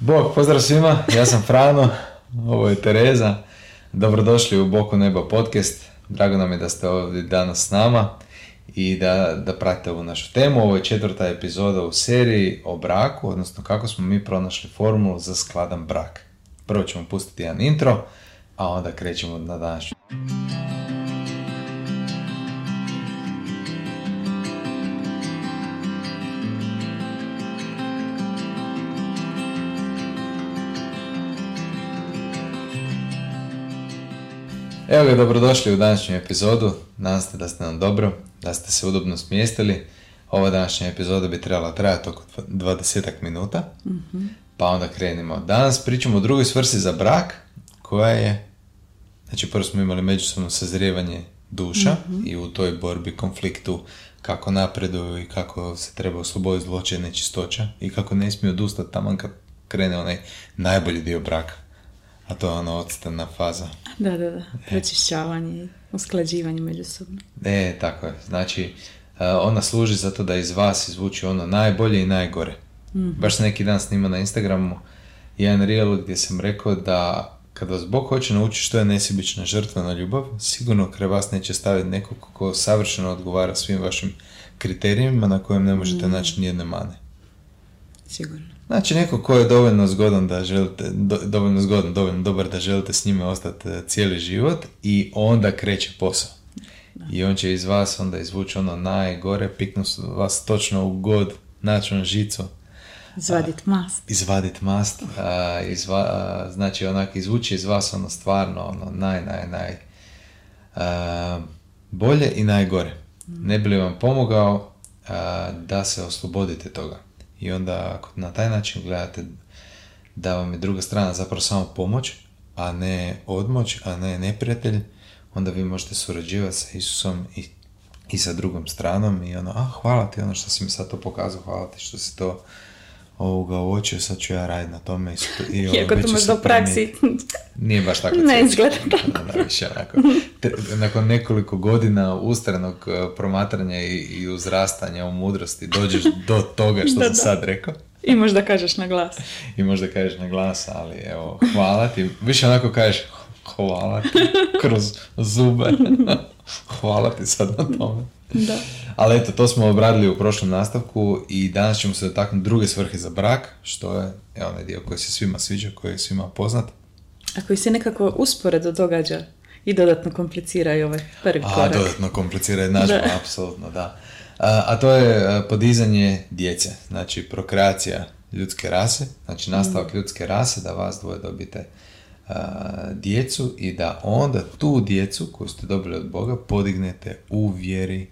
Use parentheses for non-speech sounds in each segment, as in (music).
Bog, pozdrav svima, ja sam Frano, ovo je Tereza. Dobrodošli u Boku neba podcast. Drago nam je da ste ovdje danas s nama i da, da pratite ovu našu temu. Ovo je četvrta epizoda u seriji o braku, odnosno kako smo mi pronašli formulu za skladan brak. Prvo ćemo pustiti jedan intro, a onda krećemo na današnju. Evo ga, dobrodošli u današnju epizodu. Nadam se da ste nam dobro, da ste se udobno smjestili. Ova današnja epizoda bi trebala trajati oko 20 minuta. Pa onda krenimo. Danas pričamo o drugoj svrsi za brak, koja je, znači prvo smo imali međusobno sazrijevanje duša i u toj borbi, konfliktu, kako napreduju i kako se treba osloboditi zločine nečistoća i kako ne smiju odustati tamo kad krene onaj najbolji dio braka. A to je ono odstavna faza. Da, da, da. Pročišćavanje i usklađivanje međusobno. E, tako je. Znači, e, ona služi zato da iz vas izvuči ono najbolje i najgore. Baš sam neki dan snima na Instagramu jedan reel gdje sam rekao da kad vas Bog hoće naučiti što je nesebična žrtvena ljubav, sigurno kraj vas neće staviti nekog ko savršeno odgovara svim vašim kriterijima na kojem ne možete naći nijedne mane. Sigurno. Znači neko ko je dovoljno zgodan da želite, do- dovoljno zgodan, dovoljno dobar da želite s njime ostati e, cijeli život i onda kreće posao. I on će iz vas onda izvući ono najgore, piknu vas točno u god, naći vam žicu, Zvadit mast. izvadit mast, a, izva, a, znači onak izvući iz vas ono stvarno ono naj, naj, naj a, bolje i najgore. Ne bi li vam pomogao a, da se oslobodite toga. I onda ako na taj način gledate da vam je druga strana zapravo samo pomoć, a ne odmoć, a ne neprijatelj, onda vi možete surađivati sa Isusom i, i sa drugom stranom i ono, a hvala ti ono što si mi sad to pokazao, hvala ti što si to ovoga uočio, sad ću ja raditi na tome i, i (laughs) ono, Iako to možda u praksi (laughs) nije baš tako. Ne izgleda Da, (laughs) da, više onako. Te- nakon nekoliko godina ustranog eh, promatranja i, i uzrastanja u mudrosti dođeš do toga što Da, sam da. sad rekao i možda kažeš na glas. i možda kažeš na glas, ali evo, hvala ti. Više onako kažeš hvala ti kroz zube. hvala ti sad na tome. Da. Ali eto, to smo obradili u prošlom nastavku i danas ćemo se dotaknuti druge svrhe za brak, što je evo, onaj dio koji se svima sviđa, koji je svima poznat. A koji se nekako usporedo događa i dodatno komplicira i ovaj prvi A, korak. dodatno komplicira jednadžba, apsolutno, da. A, a to je a, podizanje djece, znači prokreacija ljudske rase, znači nastavak ljudske rase, da vas dvoje dobite a, djecu i da onda tu djecu koju ste dobili od Boga podignete u vjeri,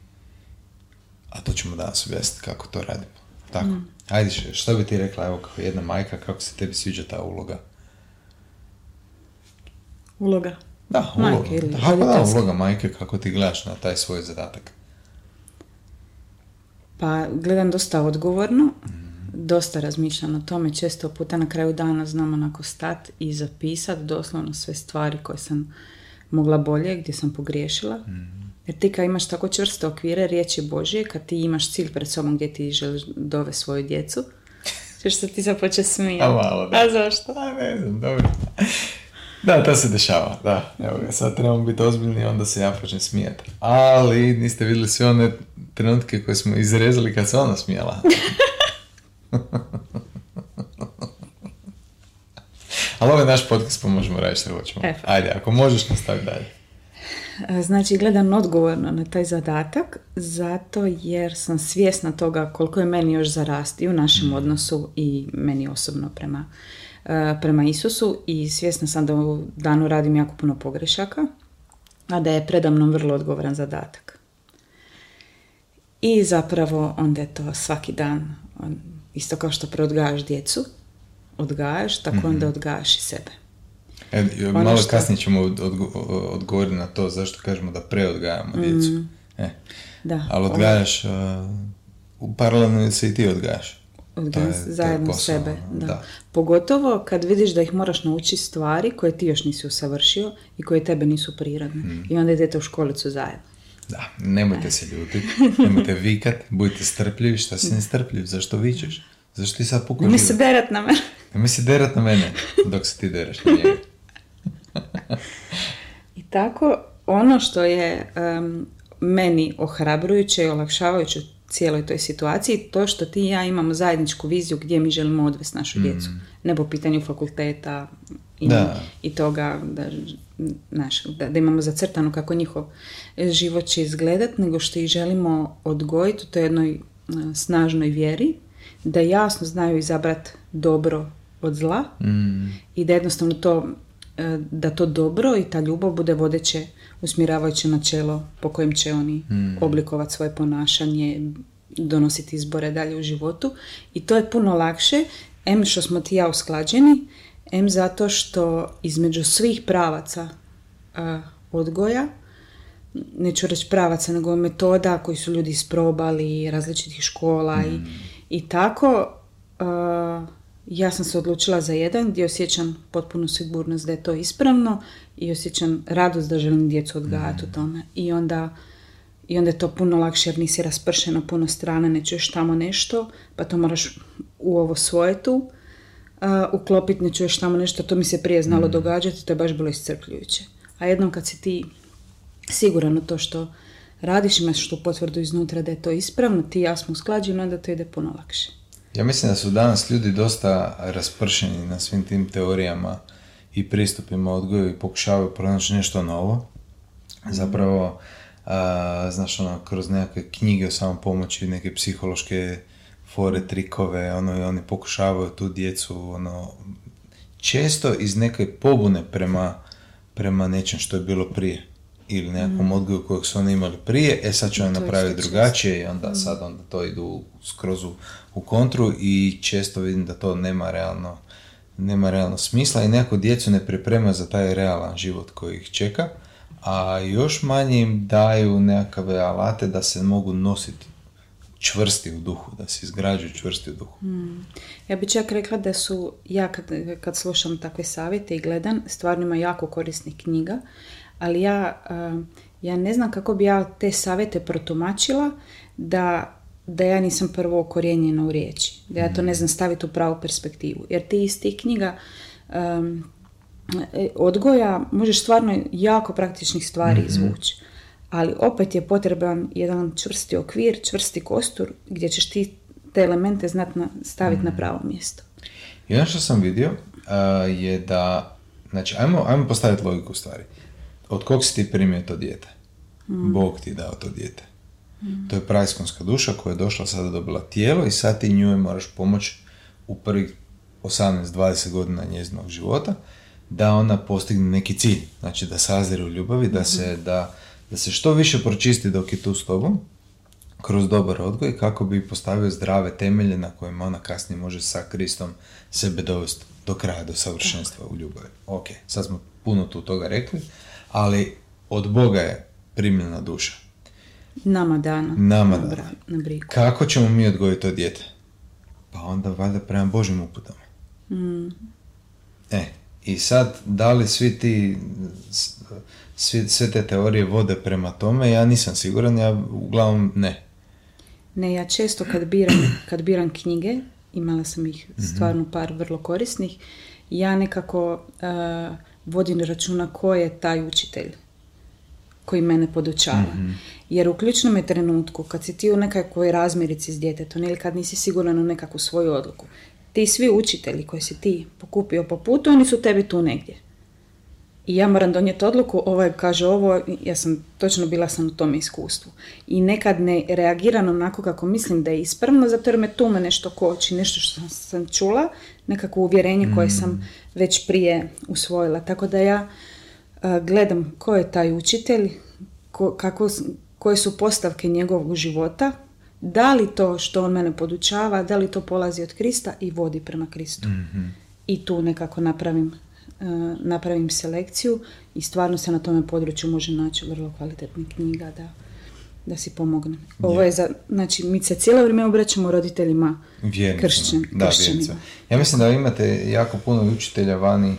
a to ćemo danas objasniti kako to radimo. Tako, ajde, š- što bi ti rekla, evo kao jedna majka, kako se tebi sviđa ta uloga? Uloga. Da, Majke uloga. ili Da, pa da, roditeljska. uloga majke, kako ti gledaš na taj svoj zadatak. Pa gledam dosta odgovorno, dosta razmišljam o tome, često puta na kraju dana znam onako stat i zapisat doslovno sve stvari koje sam mogla bolje, gdje sam pogriješila. Jer ti kad imaš tako čvrste okvire riječi Božje, kad ti imaš cilj pred sobom gdje ti želiš dovesti svoju djecu, ćeš se ti započe smijati. A malo, da. A zašto? A ne znam, dobro. Da, to se dešava, da. Evo ga, sad trebamo biti ozbiljni, onda se ja počnem smijati. Ali niste vidjeli sve one trenutke koje smo izrezali kad se ona smijala. (laughs) Ali ovo je naš podcast, pa možemo raditi što hoćemo. E, pa. Ajde, ako možeš nastavi dalje. E, Znači, gledam odgovorno na taj zadatak, zato jer sam svjesna toga koliko je meni još zarasti u našem odnosu i meni osobno prema, e, prema Isusu i svjesna sam da u danu radim jako puno pogrešaka, a da je predamnom vrlo odgovoran zadatak. I zapravo onda je to svaki dan, isto kao što preodgajaš djecu, odgajaš, tako onda odgajaš i sebe. E, Ono malo što- kasnije ćemo odgo- odgovoriti na to zašto kažemo da preodgajamo djecu. E, Da, ali odgajaš, uh, u paralelno se i ti odgajaš. Odgajam je- zajedno sebe. Da. da. Pogotovo kad vidiš da ih moraš naučiti stvari koje ti još nisi usavršio i koje tebe nisu prirodne. Hmm. I onda idete u školicu zajedno. Da, nemojte se ljutiti, nemojte (laughs) vikat, budite strpljivi, šta si nestrpljiv, zašto vičeš? Zašto ti sad pukaš Nemoj se berat na mene. Ne misli derat na mene dok se ti dereš na njega. I tako, ono što je em, meni ohrabrujuće i olakšavajuće u cijeloj toj situaciji, to što ti i ja imamo zajedničku viziju gdje mi želimo odvesti našu djecu. Ne po pitanju fakulteta i, Da. i toga da, znaš, da, da imamo zacrtano kako njihov život će izgledat, nego što ih želimo odgojiti u toj jednoj e, snažnoj vjeri, da jasno znaju izabrat dobro od zla Mm, i da jednostavno to, da to dobro i ta ljubav bude vodeće usmjeravajuće načelo po kojem će oni oblikovati svoje ponašanje, donositi izbore dalje u životu. I to je puno lakše, em što smo ti ja usklađeni, em zato što između svih pravaca e, odgoja, neću reći pravaca, nego metoda koji su ljudi isprobali, različitih škola i, i tako, uh, ja sam se odlučila za jedan gdje osjećam potpunu sigurnost da je to ispravno i osjećam radost da želim djecu odgajati u tome. I onda, I onda je to puno lakše jer nisi raspršen na puno strana, ne čuješ tamo nešto, pa to moraš u ovo svoje tu uh, uklopiti, ne čuješ tamo nešto, to mi se prije znalo događati, to je baš bilo iscrpljujuće. A jednom kad si ti siguran u to što radiš, imaš tu potvrdu iznutra da je to ispravno, ti i ja smo usklađeni, onda to ide puno lakše. Ja mislim da su danas ljudi dosta raspršeni na svim tim teorijama i pristupima odgoju i pokušavaju pronaći nešto novo. Zapravo, a, znaš, ono, kroz nekakve knjige o samopomoći, neke psihološke fore, trikove, ono, i oni pokušavaju tu djecu, ono, često iz neke pobune prema, prema nečem što je bilo prije ili nekakvom odgoju kojeg su oni imali prije, e sad ću oni napraviti drugačije i onda sad onda to idu skroz u, u kontru i često vidim da to nema realno nema realno smisla i nekako djecu ne priprema za taj realan život koji ih čeka, a još manje im daju nekakve alate da se mogu nositi čvrsti u duhu, da se izgrađuju čvrsti u duhu. Ja bi čak rekla da su, ja kad, kad slušam takve savjete i gledam, stvarno ima jako korisnih knjiga, ali ja, a, ja ne znam kako bi ja te savjete protumačila da, da ja nisam prvo okorijenjena u riječi, da ja to ne znam staviti u pravu perspektivu. Jer ti iz tih knjiga um, odgoja možeš stvarno jako praktičnih stvari izvući. Ali opet je potreban jedan čvrsti okvir, čvrsti kostur gdje ćeš ti te elemente znati na, staviti na pravo mjesto. I ono što sam vidio a, je da, znači, ajmo, ajmo postaviti logiku stvari. Od kog si ti primio to dijete? Bog ti je dao to dijete. To je praiskonska duša koja je došla sada dobila tijelo i sad ti njoj moraš pomoći u prvih 18-20 godina njezinog života da ona postigne neki cilj. Znači da sazire u ljubavi, da se, da, da se što više pročisti dok je tu s tobom kroz dobar odgoj kako bi postavio zdrave temelje na kojima ona kasnije može sa Kristom sebe dovesti do kraja, do savršenstva u ljubavi. Ok, sad smo puno tu toga rekli, ali od Boga je primljena duša. Nama dana. Nama na, dana. na brigu. Kako ćemo mi odgojiti to dijete? Pa onda valjda prema Božim uputama. E, i sad, da li svi ti, svi, sve te teorije vode prema tome, ja nisam siguran, ja uglavnom ne. Ne, ja često kad biram, kad biram knjige, imala sam ih stvarno par vrlo korisnih, ja nekako uh, vodim računa ko je taj učitelj koji mene podučava. Jer u ključnom je trenutku, kad si ti u nekakvoj razmirici s djetetom ili kad nisi siguran u nekakvu svoju odluku, ti svi učitelji koji si ti pokupio po putu, oni su tebi tu negdje. I ja moram donijeti odluku, ovaj kaže ovo, ja sam točno bila sam u tom iskustvu. I nekad ne reagiram onako kako mislim da je ispravno, zato jer me tu me nešto koči, nešto što sam čula, nekakvo uvjerenje koje sam već prije usvojila. Tako da ja a, gledam ko je taj učitelj, ko, kako, koje su postavke njegovog života, da li to što on mene podučava, da li to polazi od Krista i vodi prema Kristu. I tu nekako napravim, e, napravim selekciju i stvarno se na tome području može naći vrlo kvalitetnih knjiga da, da si pomogne. Ovo je za, znači mi se cijelo vrijeme obraćamo roditeljima Vjernicima. kršćan, Da, kršćanima. Ja mislim da imate jako puno učitelja vani,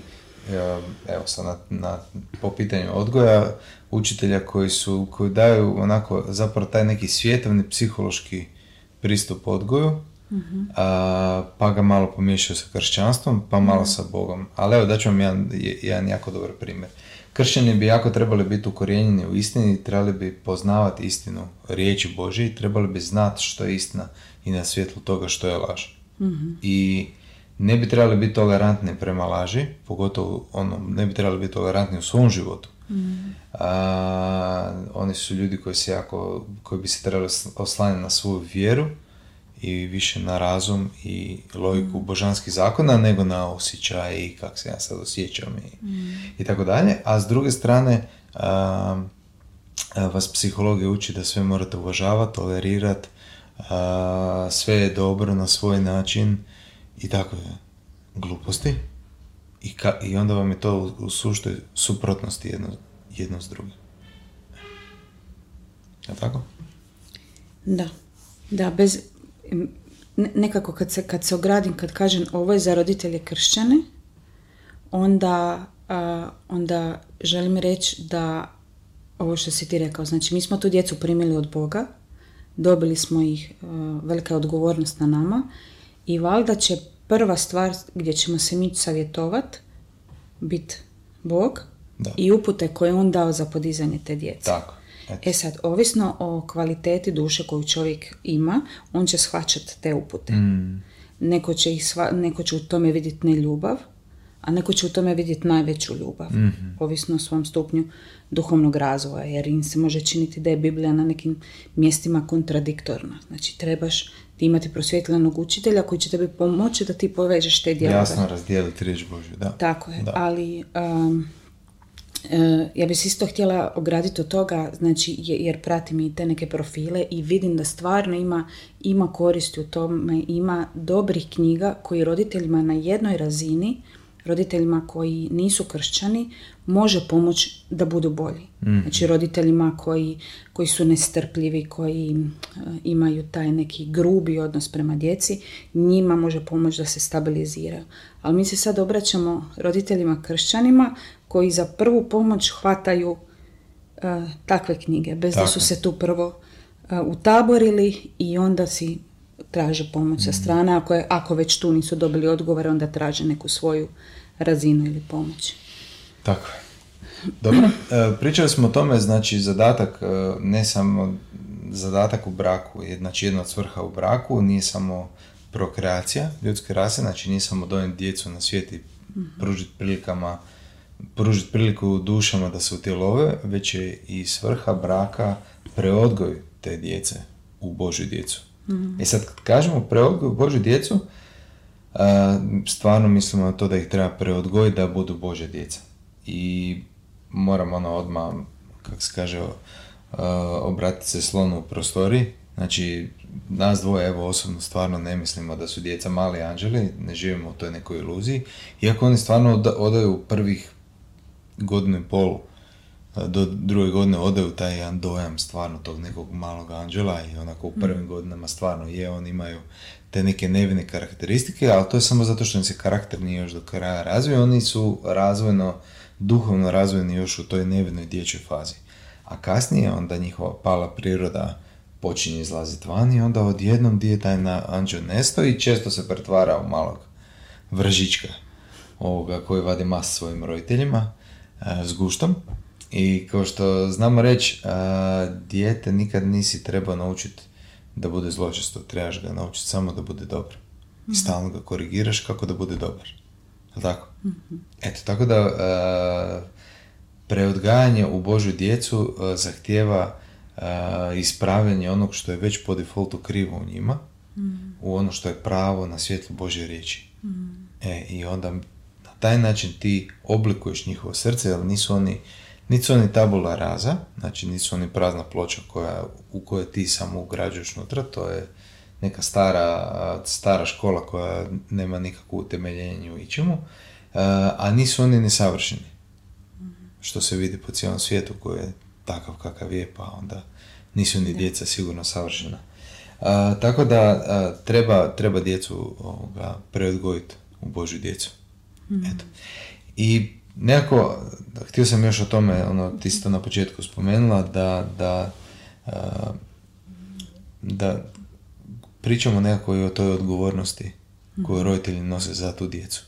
e, evo sad na, na, po pitanju odgoja, učitelja koji su, koji daju onako zapravo taj neki svjetovni psihološki pristup odgoju, pa ga malo pomiješaju sa kršćanstvom, pa malo sa Bogom. Ali evo, daću vam jedan, jedan jako dobar primjer. Kršćani bi jako trebali biti ukorijenjeni u istini, trebali bi poznavati istinu riječi Božje trebali bi znati što je istina i na svjetlu toga što je laž. I ne bi trebali biti tolerantni prema laži, pogotovo ono, ne bi trebali biti tolerantni u svom životu. oni su ljudi koji se jako, koji bi se trebali oslanjati na svoju vjeru i više na razum i logiku božanskih zakona nego na osjećaj i kako se ja sad osjećam i, i tako dalje. A s druge strane vas psihologija uči da sve morate uvažavati, tolerirati, sve je dobro na svoj način i tako je. Gluposti. I, ka, I onda vam je to u, u suštoj suprotnosti jedno, jedno s drugim. Je tako? Da. Da, bez, nekako kad se, kad se ogradim, kad kažem ovo je za roditelje kršćane, onda, onda želim reći da ovo što si ti rekao, znači mi smo tu djecu primili od Boga, dobili smo ih, velika odgovornost na nama i valjda će prva stvar gdje ćemo se mi savjetovat biti Bog i upute koje on dao za podizanje te djece. Tako. E sad, ovisno o kvaliteti duše koju čovjek ima, on će shvaćati te upute. Mm. Neko, će ih neko će u tome vidjeti ne ljubav, a neko će u tome vidjeti najveću ljubav, mm ovisno o svom stupnju duhovnog razvoja, jer im se može činiti da je Biblija na nekim mjestima kontradiktorna. Znači, trebaš ti imati prosvjetljenog učitelja koji će tebi pomoći da ti povežeš te dijelove. Jasno razdijeliti riječ Božju, da. Tako je, ali um, ja bih se isto htjela ograditi od toga, znači, jer pratim i te neke profile i vidim da stvarno ima, ima koristi u tome, ima dobrih knjiga koji roditeljima na jednoj razini, roditeljima koji nisu kršćani, može pomoći da budu bolji. mm Znači roditeljima koji, koji su nestrpljivi, koji e, imaju taj neki grubi odnos prema djeci, njima može pomoći da se stabiliziraju. Ali mi se sad obraćamo roditeljima kršćanima koji za prvu pomoć hvataju e, takve knjige, bez da su se tu prvo uh, utaborili i onda si traže pomoć sa mm. strane. Ako, je, ako već tu nisu dobili odgovor, onda traže neku svoju razinu ili pomoć. Tako je. Dobro, e, pričali smo o tome, znači zadatak, ne samo zadatak u braku, znači jedna od svrha u braku nije samo prokreacija ljudske rase, znači nije samo donijeti djecu na svijet i mhm. pružiti prilikama pružiti priliku dušama da se utjelove, već je i svrha braka preodgoj te djece u Božju djecu. Mm I sad kad kažemo preodgoj Božju djecu, stvarno mislimo na to da ih treba preodgojiti da budu Božja djeca. I moram ono odmah, kako se kaže, obratiti se slonu u prostori. Znači, nas dvoje, evo osobno stvarno ne mislimo da su djeca mali anđeli, ne živimo u toj nekoj iluziji, iako oni stvarno odaju prvih godinu i pol do druge godine odaju taj jedan dojam stvarno tog nekog malog anđela i onako u prvim mm. godinama stvarno je, oni imaju te neke nevine karakteristike, ali to je samo zato što im se karakter nije još do kraja razvio, oni su razvojno, duhovno razvojni još u toj nevinoj dječjoj fazi. A kasnije onda njihova pala priroda počinje izlaziti van i onda odjednom gdje taj anđel nesto i često se pretvara u malog vržička ovoga koji vadi mas svojim roditeljima E, s guštom. I kao što znamo reći, e, dijete nikad nisi trebao naučiti da bude zločesto, trebaš ga naučiti samo da bude dobro. I mhm. stalno ga korigiraš kako da bude dobar. tako? Mhm. Eto, tako da uh, preodgajanje u Božju djecu zahtijeva ispravljanje onog što je već po defaultu krivo u njima, mhm. u ono što je pravo na svjetlu Božje riječi. E, I onda taj način ti oblikuješ njihovo srce, jer nisu oni, nisu oni tabula raza, znači nisu oni prazna ploča koja, u kojoj ti samo ugrađuješ unutra, to je neka stara, stara škola koja nema nikakvu utemeljenje u ičemu, a nisu oni nesavršeni. Što se vidi po cijelom svijetu koji je takav kakav je, pa onda nisu ni djeca sigurno savršena. tako da treba, treba djecu ovoga, preodgojiti u Božju djecu. Mm. Eto. I nekako, htio sam još o tome, ono, ti si to na početku spomenula, da, da, da pričamo nekako i o toj odgovornosti koju roditelji nose za tu djecu.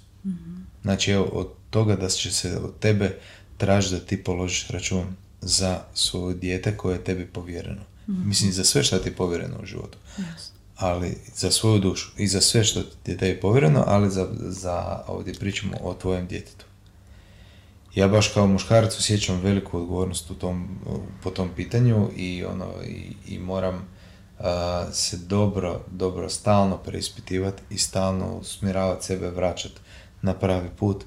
Znači, evo, od toga da će se od tebe traži da ti položiš račun za svoje dijete koje je tebi povjereno. Mislim, za sve što ti je povjereno u životu. Ali za svoju dušu i za sve što ti je tebi povjereno, ali za, za ovdje pričamo o tvojem djetetu. Ja baš kao muškarac osjećam veliku odgovornost u tom, po tom pitanju i, ono, i, i moram se dobro, dobro stalno preispitivati i stalno usmjeravati sebe, vraćati na pravi put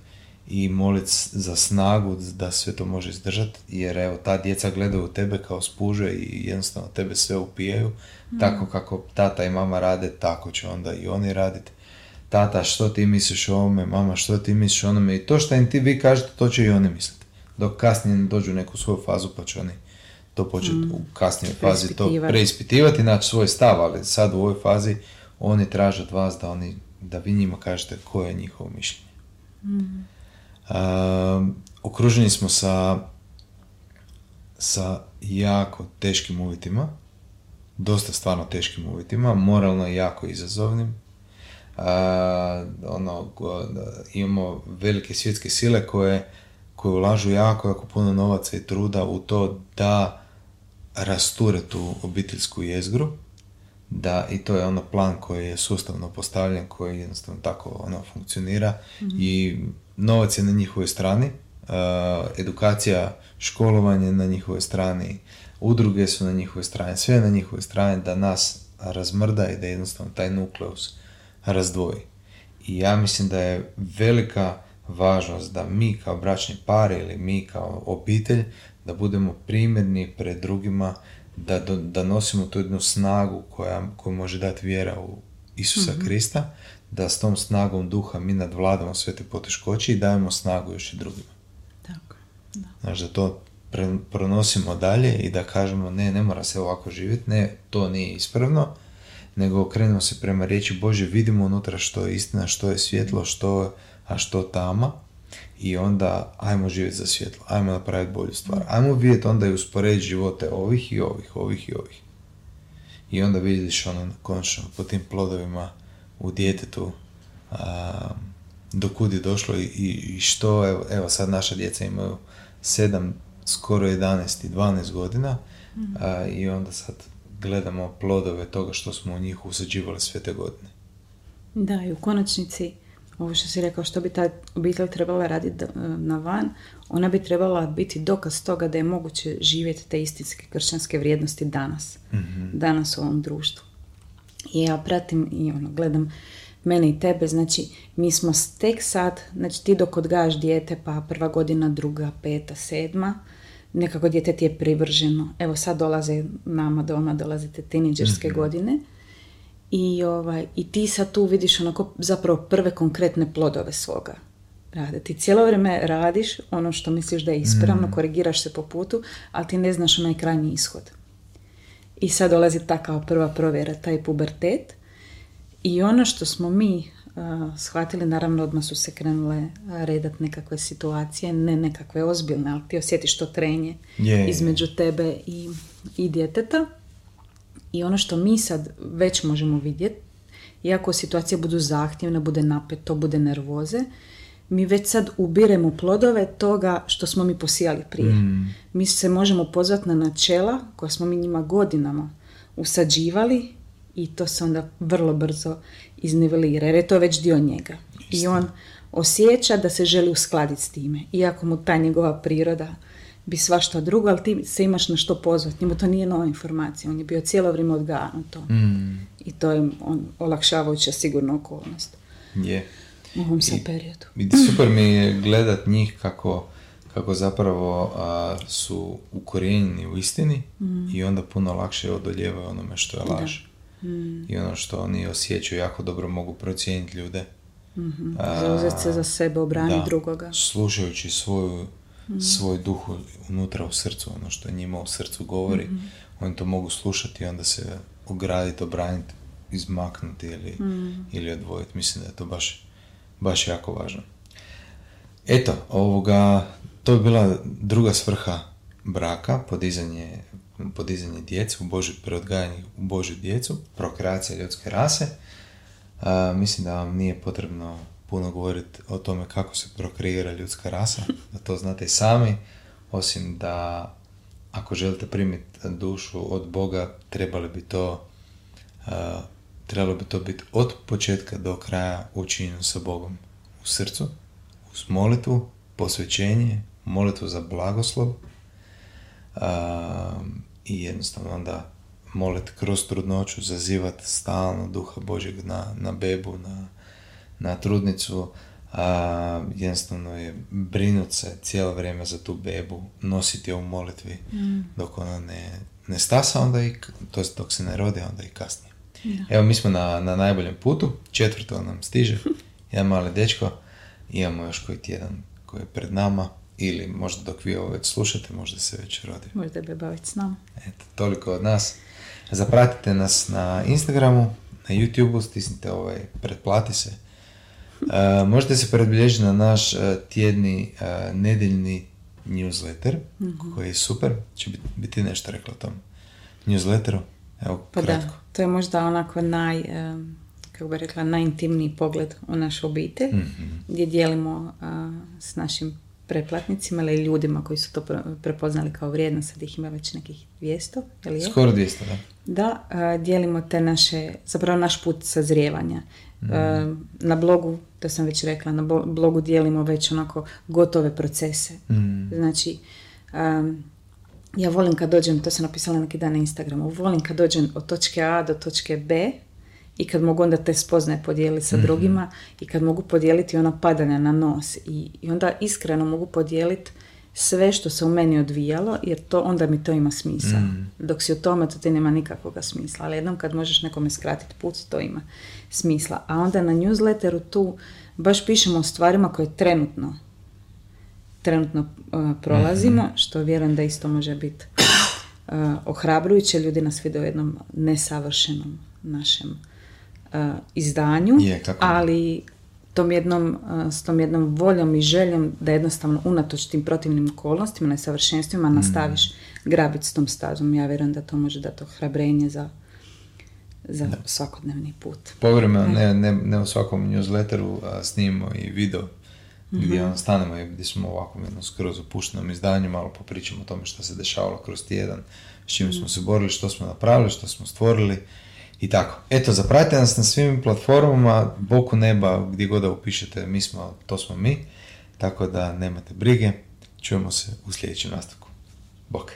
i moliti za snagu da sve to može izdržati, jer evo, ta djeca gledaju u tebe kao spuže i jednostavno tebe sve upijaju, mm. tako kako tata i mama rade, tako će onda i oni raditi. Tata, što ti misliš o ovome, mama, što ti misliš o onome i to što im ti vi kažete, to će i oni misliti. Dok kasnije dođu u neku svoju fazu, pa će oni to početi mm. u kasnijoj fazi to preispitivati, naći svoj stav, ali sad u ovoj fazi oni traže od vas da, oni, da vi njima kažete koje je njihovo mišljenje. Mm. okruženi smo sa, sa jako teškim uvjetima, dosta stvarno teškim uvjetima, moralno jako izazovnim. Ono, imamo velike svjetske sile koje, koje ulažu jako, jako puno novaca i truda u to da rasture tu obiteljsku jezgru, da i to je ono plan koji je sustavno postavljen, koji jednostavno tako ono funkcionira mhm. i novac je na njihovoj strani, uh, edukacija, školovanje na njihovoj strani, udruge su na njihovoj strani, sve je na njihovoj strani da nas razmrda i da jednostavno taj nukleus razdvoji. I ja mislim da je velika važnost da mi kao bračni par ili mi kao obitelj da budemo primjerni pred drugima, da, da nosimo tu jednu snagu koja, koju može dati vjera u Isusa mm Krista, da s tom snagom duha mi nadvladamo sve te poteškoće i dajemo snagu još i drugima. Tako, da. Znači da to pronosimo dalje i da kažemo ne, ne mora se ovako živjeti, ne, to nije ispravno, nego okrenemo se prema riječi Bože, vidimo unutra što je istina, što je svjetlo, što, a što tama i onda ajmo živjeti za svjetlo, ajmo napraviti bolju stvar. Ajmo vidjeti onda i usporediti živote ovih i ovih, ovih i ovih. I onda vidiš ono konačno po tim plodovima u djetetu a, kud je došlo i, i što, evo, evo sad naša djeca imaju sedam, skoro 11 i 12 godina mhm. a, i onda sad gledamo plodove toga što smo u njih usađivali sve te godine. Da, i u konačnici ovo što si rekao, što bi ta obitelj trebala raditi na van, ona bi trebala biti dokaz toga da je moguće živjeti te istinske kršćanske vrijednosti danas. mm Danas u ovom društvu. I ja pratim i ono, gledam mene i tebe, znači mi smo tek sad, znači ti dok odgajaš dijete, pa prva godina, druga, peta, sedma, nekako dijete ti je privrženo. Evo sad dolaze nama doma, dolaze te tiniđerske mm godine i, ovaj, I ti sad tu vidiš onako zapravo prve konkretne plodove svoga rada. Ti cijelo vrijeme radiš ono što misliš da je ispravno, mm. korigiraš se po putu, ali ti ne znaš onaj krajnji ishod. I sad dolazi ta kao prva provjera, taj pubertet. I ono što smo mi shvatili, naravno odmah su se krenule redat nekakve situacije, ne nekakve ozbiljne, ali ti osjetiš to trenje između tebe i, i djeteta. I ono što mi sad već možemo vidjeti, iako situacije budu zahtjevne, bude napeto, bude nervoze, mi već sad ubiremo plodove toga što smo mi posijali prije. Mm. Mi se možemo pozvati na načela koja smo mi njima godinama usađivali i to se onda vrlo brzo iznivelira jer je to već dio njega. I on osjeća da se želi uskladiti s time. Iako mu ta njegova priroda bi svašta drugo, ali ti se imaš na što pozvati. Njemu to nije nova informacija, on je bio cijelo vrijeme odgajan to. Mm. I to je on, olakšavajuća sigurno okolnost. Je. U ovom se periodu. I super mi je gledat njih kako, kako zapravo a, su ukorijenjeni u istini mm. i onda puno lakše odoljevaju onome što je laž. Mm. I ono što oni osjećaju jako dobro mogu procijeniti ljude. Mm-hmm. Zauzeti se za sebe, obraniti drugoga. Slušajući svoju mm. svoj duh unutra u srcu, ono što njima u srcu govori, mm oni to mogu slušati i onda se ograditi, obraniti, izmaknuti ili, mm. ili odvojiti. Mislim da je to baš, baš jako važno. Eto, ovoga, to je bila druga svrha braka, podizanje podizanje djece, u Božju, preodgajanje u Božju djecu, prokreacija ljudske rase. A, mislim da vam nije potrebno puno govoriti o tome kako se prokreira ljudska rasa, da to znate i sami, osim da ako želite primiti dušu od Boga, trebali bi to trebalo bi to biti od početka do kraja učinjeno sa Bogom u srcu, uz molitvu, posvećenje, molitvu za blagoslov i jednostavno onda molit kroz trudnoću, zazivati stalno duha Božeg na, na bebu, na, na trudnicu, a, jednostavno je brinut se cijelo vrijeme za tu bebu, nositi je u molitvi mm. dok ona ne, ne stasa, onda i, to dok se ne rodi, onda i kasnije. Evo, mi smo na, na najboljem putu, četvrto nam stiže, (laughs) jedan mali dečko, imamo još koji tjedan koji je pred nama, ili možda dok vi ovo već slušate, možda se već rodi. Možda je beba s nama. Eto, toliko od nas. Zapratite nas na Instagramu, na YouTubeu, stisnite ovaj, pretplati se. Uh, (laughs) možete se predbilježiti na naš uh, tjedni, uh, nedeljni newsletter, mm koji je super. Će biti, biti nešto rekla o tom newsletteru. Evo, pa kratko. da, to je možda onako naj, kako bi rekla, najintimniji pogled u našu obitelj, mm gdje dijelimo s našim pretplatnicima ili ljudima koji su to prepoznali kao vrijedno, sad ih ima već nekih 200, je Skoro 200, da. Da, dijelimo te naše, zapravo naš put sazrijevanja. Mm. Na blogu, to sam već rekla, na blogu dijelimo već onako gotove procese. Mm. Znači, ja volim kad dođem, to sam napisala neki dan na Instagramu, volim kad dođem od točke A do točke B i kad mogu onda te spoznaje podijeliti sa mhm. drugima i kad mogu podijeliti ona padanja na nos i, i onda iskreno mogu podijeliti sve što se u meni odvijalo jer to onda mi to ima smisla. Mm. Dok si u tome to ti nema nikakvog smisla, ali jednom kad možeš nekome skratiti put to ima smisla. A onda na newsletteru tu baš pišemo o stvarima koje trenutno trenutno uh, prolazimo, mm što vjerujem da isto može biti uh, ohrabrujuće. Ljudi nas vide u jednom nesavršenom našem uh, izdanju, ali tom jednom, s tom jednom voljom i željom da jednostavno unatoč tim protivnim okolnostima, nesavršenstvima mm. nastaviš grabiti s tom stazom. Ja vjerujem da to može dati ohrabrenje za, za svakodnevni put. Povremeno, ne, ne, ne u svakom newsletteru snimimo i video mm-hmm. gdje on stanemo i gdje smo ovako jednom skroz opuštenom izdanju, malo popričamo o tome što se dešavalo kroz tjedan, s čim smo se borili, što smo napravili, što smo stvorili i tako. Eto, zapratite nas na svim platformama, boku neba, gdje god da upišete, mi smo, to smo mi, tako da nemate brige, čujemo se u sljedećem nastavku. Bok!